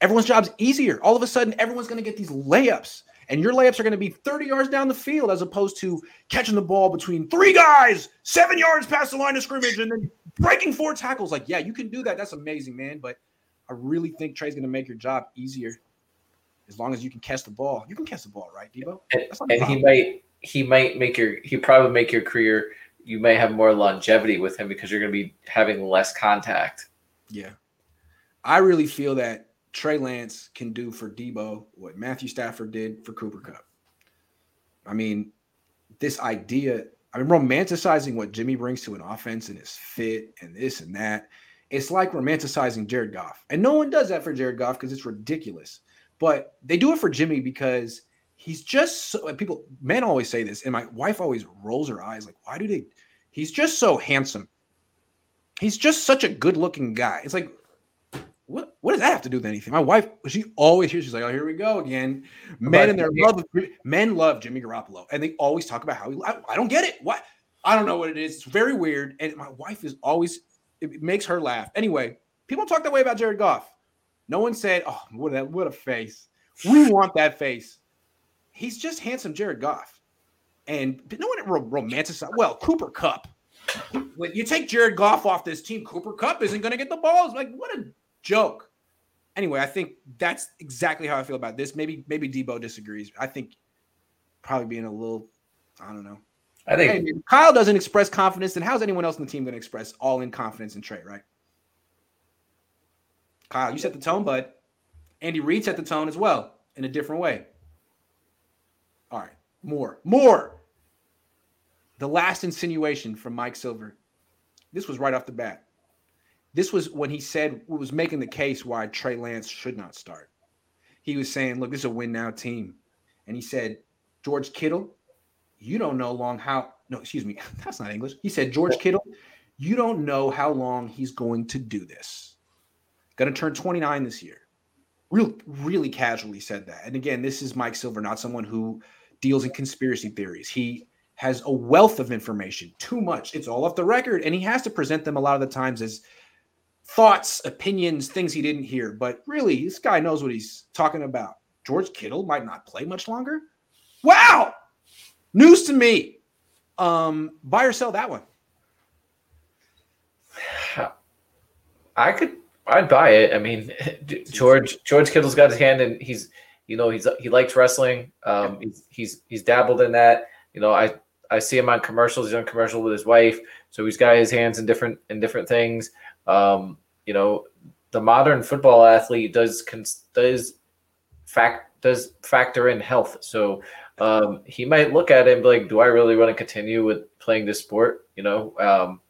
everyone's jobs easier. All of a sudden, everyone's going to get these layups. And your layups are going to be 30 yards down the field as opposed to catching the ball between three guys, seven yards past the line of scrimmage, and then breaking four tackles. Like, yeah, you can do that. That's amazing, man. But I really think Trey's going to make your job easier as long as you can catch the ball. You can catch the ball, right, Deebo? And, and he might he might make your he probably make your career. You may have more longevity with him because you're going to be having less contact. Yeah, I really feel that Trey Lance can do for Deebo what Matthew Stafford did for Cooper Kupp. I mean, this idea. I mean, romanticizing what Jimmy brings to an offense and his fit and this and that. It's like romanticizing Jared Goff. And no one does that for Jared Goff because it's ridiculous. But they do it for Jimmy because he's just so people men always say this, and my wife always rolls her eyes like, why do they? He's just so handsome. He's just such a good-looking guy. It's like, what what does that have to do with anything? My wife, she always hears, she's like, oh, here we go again. Men and their love, men love Jimmy Garoppolo, and they always talk about how he. I, I don't get it. What I don't know what it is. It's very weird. And my wife is always, it makes her laugh. Anyway, people talk that way about Jared Goff. No one said, oh, what a, what a face. We want that face. He's just handsome Jared Goff. And no one romanticized. Well, Cooper Kupp. When you take Jared Goff off this team, Cooper Kupp isn't going to get the balls. Like, what a joke. Anyway, I think that's exactly how I feel about this. Maybe maybe Deebo disagrees. I think probably being a little, I don't know. I think hey, Kyle doesn't express confidence, then how's anyone else in the team going to express all in confidence in Trey, right? Kyle, you set the tone, bud. Andy Reid set the tone as well in a different way. All right, more, more. The last insinuation from Mike Silver. This was right off the bat. This was when he said was making the case why Trey Lance should not start. He was saying, "Look, this is a win now team," and he said, "George Kittle, you don't know long how no, excuse me, that's not English. He said, George Kittle, you don't know how long he's going to do this. Gonna turn 29 this year. Real, really casually said that. And again, this is Mike Silver, not someone who deals in conspiracy theories. He has a wealth of information, too much. It's all off the record, and he has to present them a lot of the times as thoughts, opinions, things he didn't hear. But really, this guy knows what he's talking about. George Kittle might not play much longer. Wow, News to me. Um, buy or sell that one. I could. I'd buy it. I mean, George George Kittle's got his hand and he's you know he's he likes wrestling. Um, he's he's he's dabbled in that. You know, I I see him on commercials. He's on commercial with his wife, so he's got his hands in different in different things. Um, you know, the modern football athlete does does fact does factor in health. So um, he might look at it and be like, "Do I really want to continue with playing this sport?" You know, um,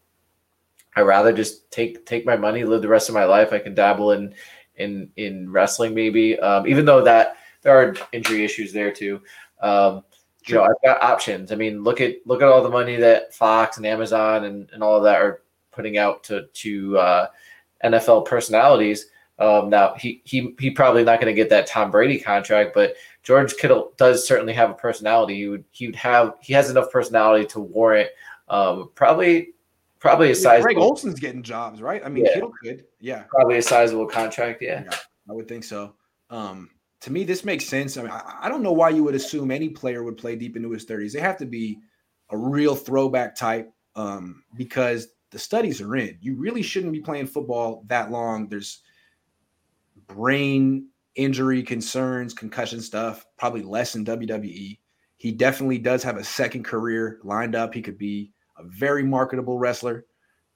I rather just take take my money, live the rest of my life. I can dabble in in in wrestling, maybe. Um, even though that there are injury issues there too. Um, you know, I've got options. I mean, look at look at all the money that Fox and Amazon and, and all of that are putting out to to uh, NFL personalities. Um, now he he he probably not going to get that Tom Brady contract, but George Kittle does certainly have a personality. He would he would have he has enough personality to warrant um, probably probably a size. Greg Olsen's getting jobs, right? I mean, yeah. Kittle could, yeah, probably a sizable contract. Yeah, yeah I would think so. Um, to me, this makes sense. I mean, I, I don't know why you would assume any player would play deep into his thirties. They have to be a real throwback type um, because the studies are in. You really shouldn't be playing football that long. There's brain injury concerns, concussion stuff, probably less in WWE. He definitely does have a second career lined up. He could be a very marketable wrestler.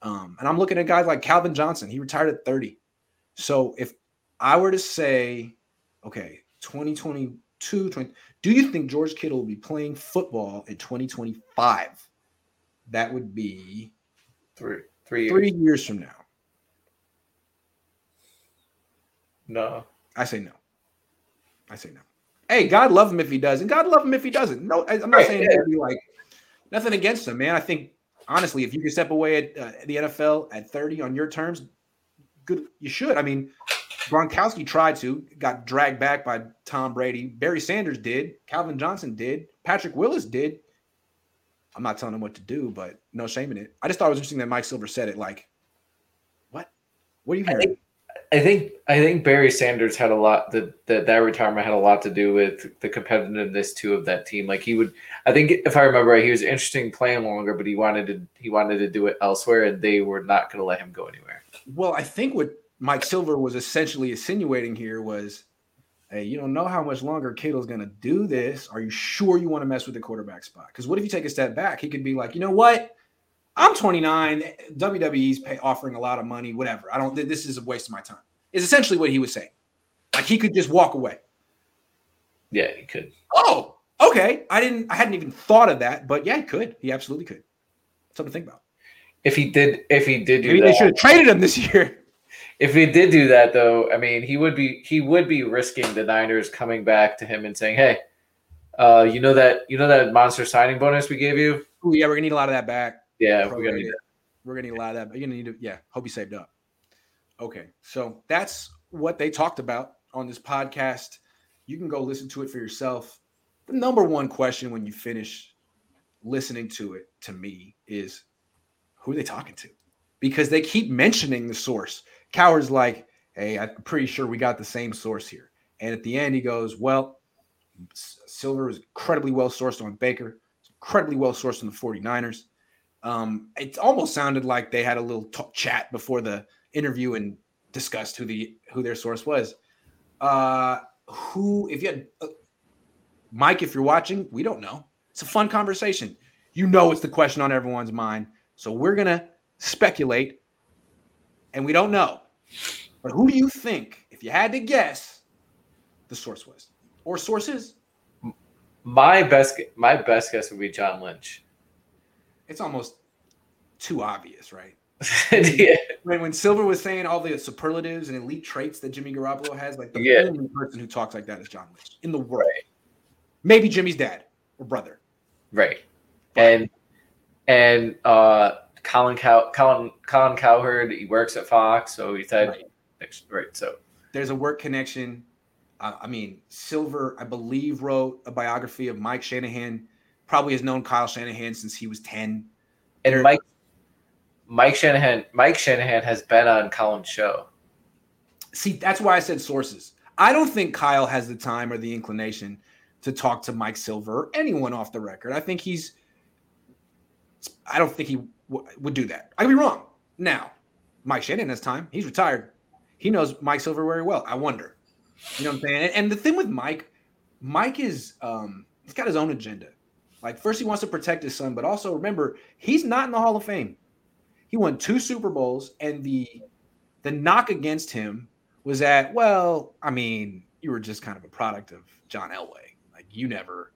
Um, and I'm looking at guys like Calvin Johnson. He retired at 30. So if I were to say, okay, 2022, 20, do you think George Kittle will be playing football in 2025? That would be three, three, years. three years from now. No. I say no. I say no. Hey, God love him if he does, and God love him if he doesn't. No, I'm not right, saying yeah. be like nothing against him, man. I think honestly, if you can step away at uh, the NFL at 30 on your terms, good. You should. I mean, Gronkowski tried to, got dragged back by Tom Brady. Barry Sanders did. Calvin Johnson did. Patrick Willis did. I'm not telling him what to do, but no shame in it. I just thought it was interesting that Mike Silver said it. Like, what? What are you hearing? I think I think Barry Sanders had a lot that that that retirement had a lot to do with the competitiveness too of that team. Like he would, I think if I remember right, he was interesting playing longer, but he wanted to he wanted to do it elsewhere, and they were not going to let him go anywhere. Well, I think what Mike Silver was essentially insinuating here was, hey, you don't know how much longer Kittle's going to do this. Are you sure you want to mess with the quarterback spot? Because what if you take a step back? He could be like, you know what? I'm 29. WWE's pay, offering a lot of money, whatever. I don't. This is a waste of my time. Is essentially what he was saying. Like he could just walk away. Yeah, he could. Oh, okay. I didn't. I hadn't even thought of that, but yeah, he could. He absolutely could. Something to think about. If he did, if he did do Maybe that, they should have traded him this year. If he did do that, though, I mean, he would be he would be risking the Niners coming back to him and saying, "Hey, uh, you know that you know that monster signing bonus we gave you? Ooh, yeah, we're gonna need a lot of that back. Yeah, we're gonna need it. We're gonna need a lot of that. But you're gonna need to, yeah. Hope you saved up. Okay, so that's what they talked about on this podcast. You can go listen to it for yourself. The number one question when you finish listening to it to me is who are they talking to? Because they keep mentioning the source. Cowherd's like, hey, I'm pretty sure we got the same source here. And at the end, he goes, well, Silver was incredibly well sourced on Baker, incredibly well sourced on the 49ers. Um, it almost sounded like they had a little talk, chat before the interview and discussed who the who their source was. Uh, who, if you had uh, Mike, if you're watching, we don't know. It's a fun conversation. You know, it's the question on everyone's mind. So we're gonna speculate, and we don't know. But who do you think, if you had to guess, the source was or sources? My best, my best guess would be John Lynch. It's almost too obvious, right? yeah. When, when Silver was saying all the superlatives and elite traits that Jimmy Garoppolo has, like the Yeah. only person who talks like that is John Lynch in the world. Maybe Jimmy's dad or brother. Right. And and uh Colin Cow Colin Colin Cowherd, he works at Fox, so he said Right. right. So There's a work connection. Uh, I mean, Silver, I believe, wrote a biography of Mike Shanahan. Probably has known Kyle Shanahan since he was 10. and Mike Mike Shanahan Mike Shanahan has been on Colin's show. See, that's why I said sources. I don't think Kyle has the time or the inclination to talk to Mike Silver or anyone off the record. I think he's, I don't think he w- would do that. I could be wrong. Now, Mike Shanahan has time. He's retired. He knows Mike Silver very well. I wonder. You know what I'm saying? And, and the thing with Mike, Mike is, um, he's got his own agenda. Like, first, he wants to protect his son, but also remember, he's not in the Hall of Fame. He won two Super Bowls, and the the knock against him was that, well, I mean, you were just kind of a product of John Elway. Like you never,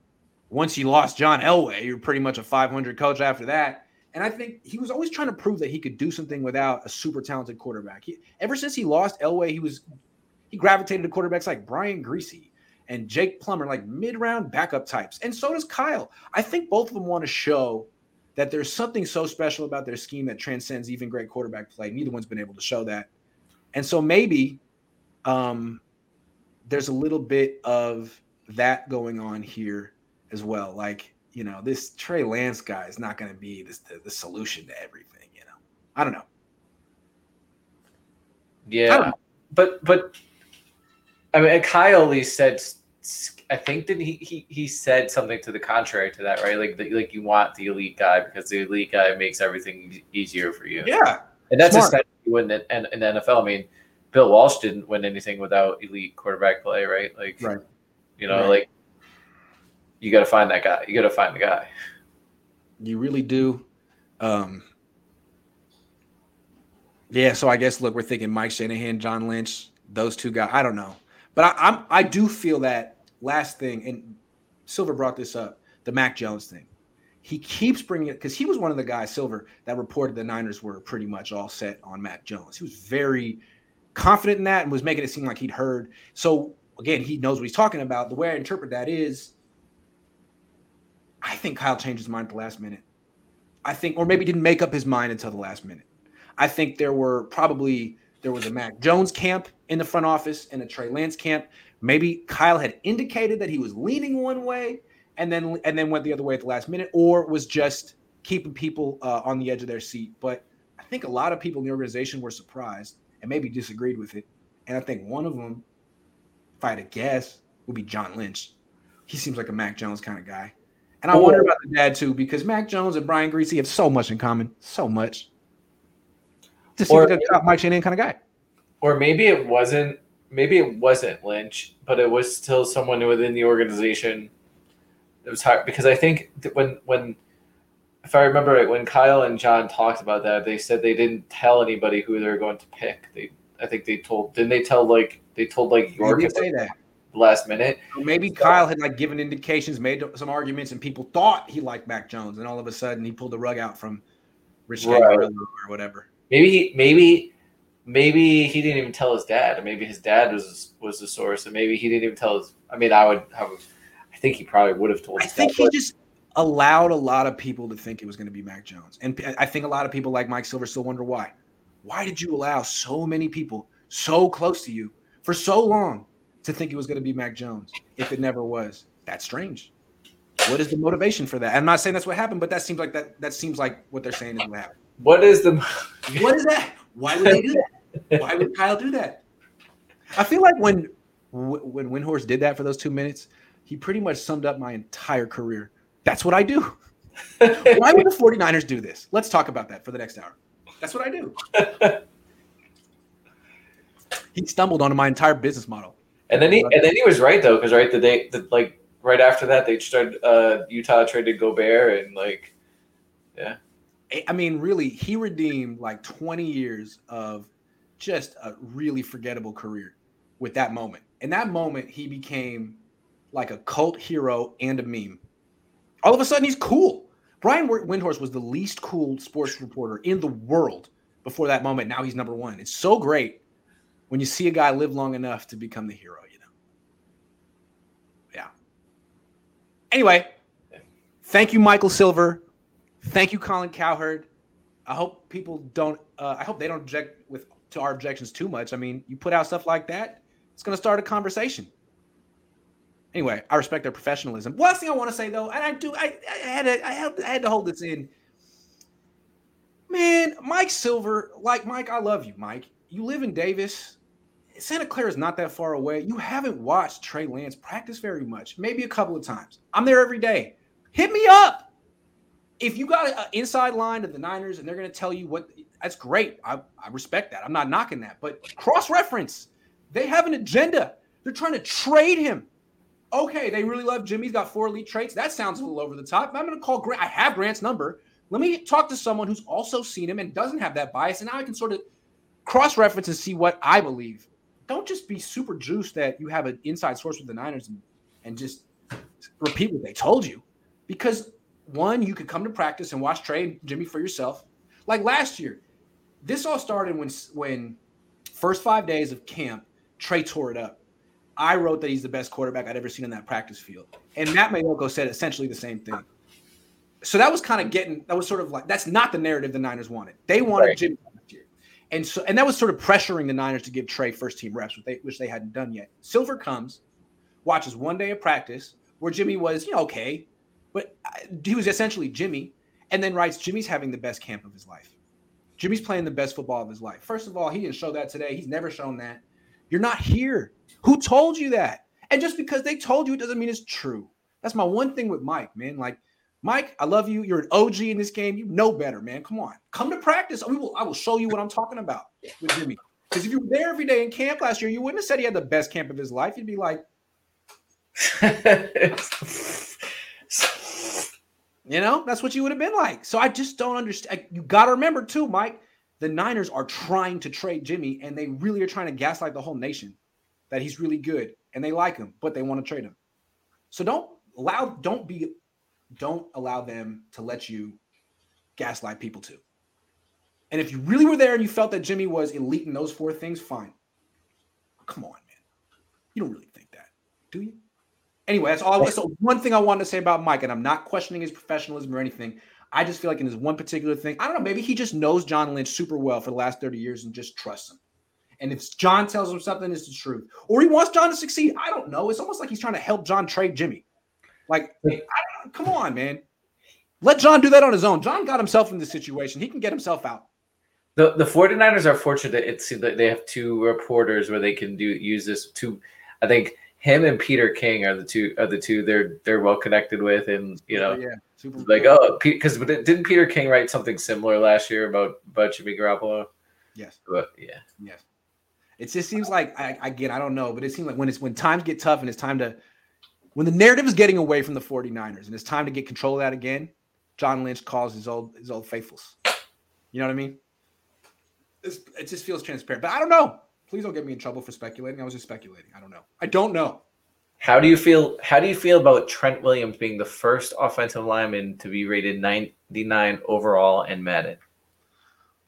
once you lost John Elway, you're pretty much a 500 coach after that. And I think he was always trying to prove that he could do something without a super talented quarterback. He, ever since he lost Elway, he was he gravitated to quarterbacks like Brian Griese and Jake Plummer, like mid-round backup types. And so does Kyle. I think both of them want to show that there's something so special about their scheme that transcends even great quarterback play. Neither one's been able to show that. And so maybe um, there's a little bit of that going on here as well. Like, you know, this Trey Lance guy is not going to be this, the, the solution to everything, you know. I don't know. I don't Yeah. know. But but I mean Kyle at least said I think that he, he he said something to the contrary to that, right? Like the, like you want the elite guy because the elite guy makes everything easier for you. Yeah. And that's Smart. essentially when in, in, in the NFL. I mean, Bill Walsh didn't win anything without elite quarterback play, right? Like, Right. you know, Right. like you got to find that guy. You got to find the guy. You really do. Um, yeah, so I guess look, we're thinking Mike Shanahan, John Lynch, those two guys. I don't know, but I, I'm I do feel that last thing, and Silver brought this up, the Mac Jones thing. He keeps bringing it because he was one of the guys, Silver, that reported the Niners were pretty much all set on Mac Jones. He was very confident in that and was making it seem like he'd heard. So again, he knows what he's talking about. The way I interpret that is, I think Kyle changed his mind at the last minute. I think, or maybe didn't make up his mind until the last minute. I think there were probably there was a Mac Jones camp in the front office and a Trey Lance camp. Maybe Kyle had indicated that he was leaning one way and then and then went the other way at the last minute, or was just keeping people uh, on the edge of their seat. But I think a lot of people in the organization were surprised and maybe disagreed with it. And I think one of them, if I had to guess, would be John Lynch. He seems like a Mac Jones kind of guy. And I Or- wonder about the dad too, because Mac Jones and Brian Griese have so much in common. So much. Or- like a Mike Shanahan kind of guy. Or maybe it wasn't. Maybe it wasn't Lynch, but it was still someone within the organization. It was hard because I think that when when if I remember right, when Kyle and John talked about that, they said they didn't tell anybody who they were going to pick. They I think they told didn't they tell like they told like York say that. last minute. Maybe Kyle had like given indications, made some arguments, and people thought he liked Mac Jones, and all of a sudden he pulled the rug out from Rich Right. Scangarello or whatever. Maybe he maybe maybe he didn't even tell his dad, or maybe his dad was was the source, and maybe he didn't even tell his. I mean, I would have. I think he probably would have told. I think dad, he just allowed a lot of people to think it was going to be Mac Jones, and I think a lot of people like Mike Silver still wonder why. Why did you allow so many people so close to you for so long to think it was going to be Mac Jones if it never was? That's strange. What is the motivation for that? I'm not saying that's what happened, but that seems like that. That seems like what they're saying is what happened. What is the? What is that? Why would they do that? Why would Kyle do that? I feel like when when Windhorst did that for those two minutes, he pretty much summed up my entire career. That's what I do. Why would the 49ers do this? Let's talk about that for the next hour. That's what I do. he stumbled onto my entire business model. And then he and then he was right though, because right the day the, like right after that they started uh Utah traded Gobert and like yeah. I mean, really, he redeemed like 20 years of just a really forgettable career with that moment. In that moment, he became like a cult hero and a meme. All of a sudden, he's cool. Brian Windhorst was the least cool sports reporter in the world before that moment. Now he's number one. It's so great when you see a guy live long enough to become the hero, you know? Yeah. Anyway, thank you, Michael Silver. Thank you, Colin Cowherd. I hope people don't, uh, I hope they don't object with to our objections too much. I mean, you put out stuff like that, it's going to start a conversation. Anyway, I respect their professionalism. Last thing I want to say though, and I do, I, I had to, I had, I had to hold this in. Man, Mike Silver, like Mike, I love you, Mike. You live in Davis. Santa Clara is not that far away. You haven't watched Trey Lance practice very much, maybe a couple of times. I'm there every day. Hit me up. If you got an inside line to the Niners and they're going to tell you what, that's great. I, I respect that. I'm not knocking that. But cross reference, they have an agenda. They're trying to trade him. Okay, they really love Jimmy. He's got four elite traits. That sounds a little over the top. I'm going to call Grant. I have Grant's number. Let me talk to someone who's also seen him and doesn't have that bias. And now I can sort of cross reference and see what I believe don't just be super juiced that you have an inside source with the Niners and, and just repeat what they told you. Because one, you could come to practice and watch Trey and Jimmy for yourself. Like last year, this all started when when first five days of camp, Trey tore it up. I wrote that he's the best quarterback I'd ever seen in that practice field. And Matt Maiocco said essentially the same thing. So that was kind of getting that was sort of like that's not the narrative the Niners wanted. They wanted right. Jimmy and so, and that was sort of pressuring the Niners to give Trey first team reps, which they, which they hadn't done yet. Silver comes, watches one day of practice where Jimmy was, you know, okay, but he was essentially Jimmy, and then writes Jimmy's having the best camp of his life. Jimmy's playing the best football of his life. First of all, he didn't show that today. He's never shown that. You're not here. Who told you that? And just because they told you, it doesn't mean it's true. That's my one thing with Mike, man. Like Mike, I love you. You're an OG in this game. You know better, man. Come on, come to practice. We will. I will show you what I'm talking about with Jimmy. Because if you were there every day in camp last year, you wouldn't have said he had the best camp of his life. You'd be like, you know, that's what you would have been like. So I just don't understand. You got to remember too, Mike. The Niners are trying to trade Jimmy, and they really are trying to gaslight the whole nation that he's really good and they like him, but they want to trade him. So don't allow, don't be don't allow them to let you gaslight people too. And if you really were there and you felt that Jimmy was elite in those four things, fine. Come on, man. You don't really think that, do you? Anyway, that's all So one thing I wanted to say about Mike, and I'm not questioning his professionalism or anything. I just feel like in this one particular thing, I don't know, maybe he just knows John Lynch super well for the last 30 years and just trusts him. And if John tells him something, it's the truth. Or he wants John to succeed. I don't know. It's almost like he's trying to help John trade Jimmy. Like, come on, man. Let John do that on his own. John got himself in this situation. He can get himself out. The the 49ers are fortunate it's that they have two reporters where they can do use this two I think him and Peter King are the two are the two they're they're well connected with and you know yeah, super like cool. oh because didn't Peter King write something similar last year about about Jimmy Garoppolo? Yes. But yeah. Yes. It just seems like I again I don't know, but it seems like when it's when times get tough and it's time to when the narrative is getting away from the 49ers and it's time to get control of that again, John Lynch calls his old his old faithfuls. You know what I mean? It's, it just feels transparent. But I don't know. Please don't get me in trouble for speculating. I was just speculating. I don't know. I don't know. How do you feel? How do you feel about Trent Williams being the first offensive lineman to be rated 99 overall in Madden?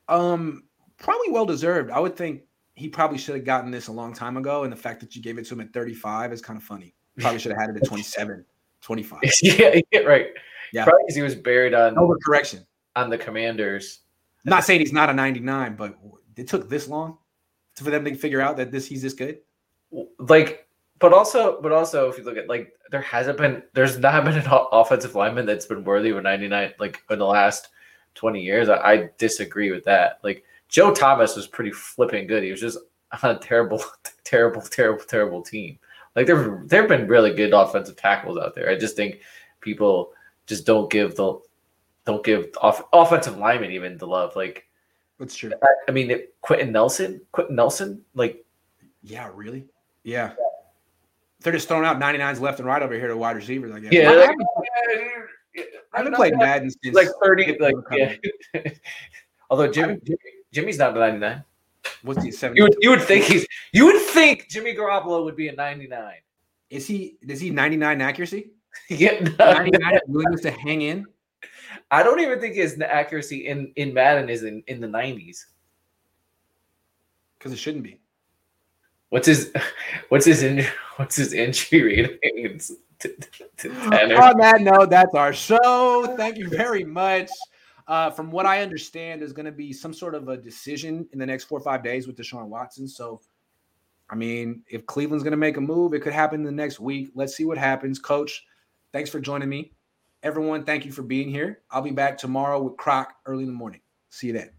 Um, probably well deserved. I would think he probably should have gotten this a long time ago, and the fact that you gave it to him at 35 is kind of funny. Probably should have had it at 27, 25. yeah, yeah, right. Yeah. Probably because he was buried on overcorrection on the commanders. I'm not saying he's not a 99, but it took this long for them to figure out that this he's this good. Like But also, but also, if you look at like, there hasn't been, there's not been an offensive lineman that's been worthy of a 99 like in the last 20 years. I, I disagree with that. Like Joe Thomas was pretty flipping good. He was just on a terrible, terrible, terrible, terrible team. Like there, there have been really good offensive tackles out there. I just think people just don't give the, don't give off, offensive linemen even the love. Like that's true. I, I mean, Quenton Nelson, Quenton Nelson, like, yeah, really, yeah. They're just throwing out 99s left and right over here to wide receivers. I guess. Yeah, I, like, haven't, I haven't played Madden since like 30. Like, yeah. Although Jimmy, Jimmy, Jimmy's not a 99. What's he? 70? You would, you would think he's. You would think Jimmy Garoppolo would be a 99. Is he? Is he 99 accuracy? yeah, 99 willingness to hang in. I don't even think his accuracy in in Madden is in in the 90s. Because it shouldn't be. What's his what's his in, what's his injury rating? On that note, that's our show. Thank you very much. Uh, from what I understand, there's going to be some sort of a decision in the next four or five days with Deshaun Watson. So, I mean, if Cleveland's going to make a move, it could happen in the next week. Let's see what happens. Coach, thanks for joining me. Everyone, thank you for being here. I'll be back tomorrow with Croc early in the morning. See you then.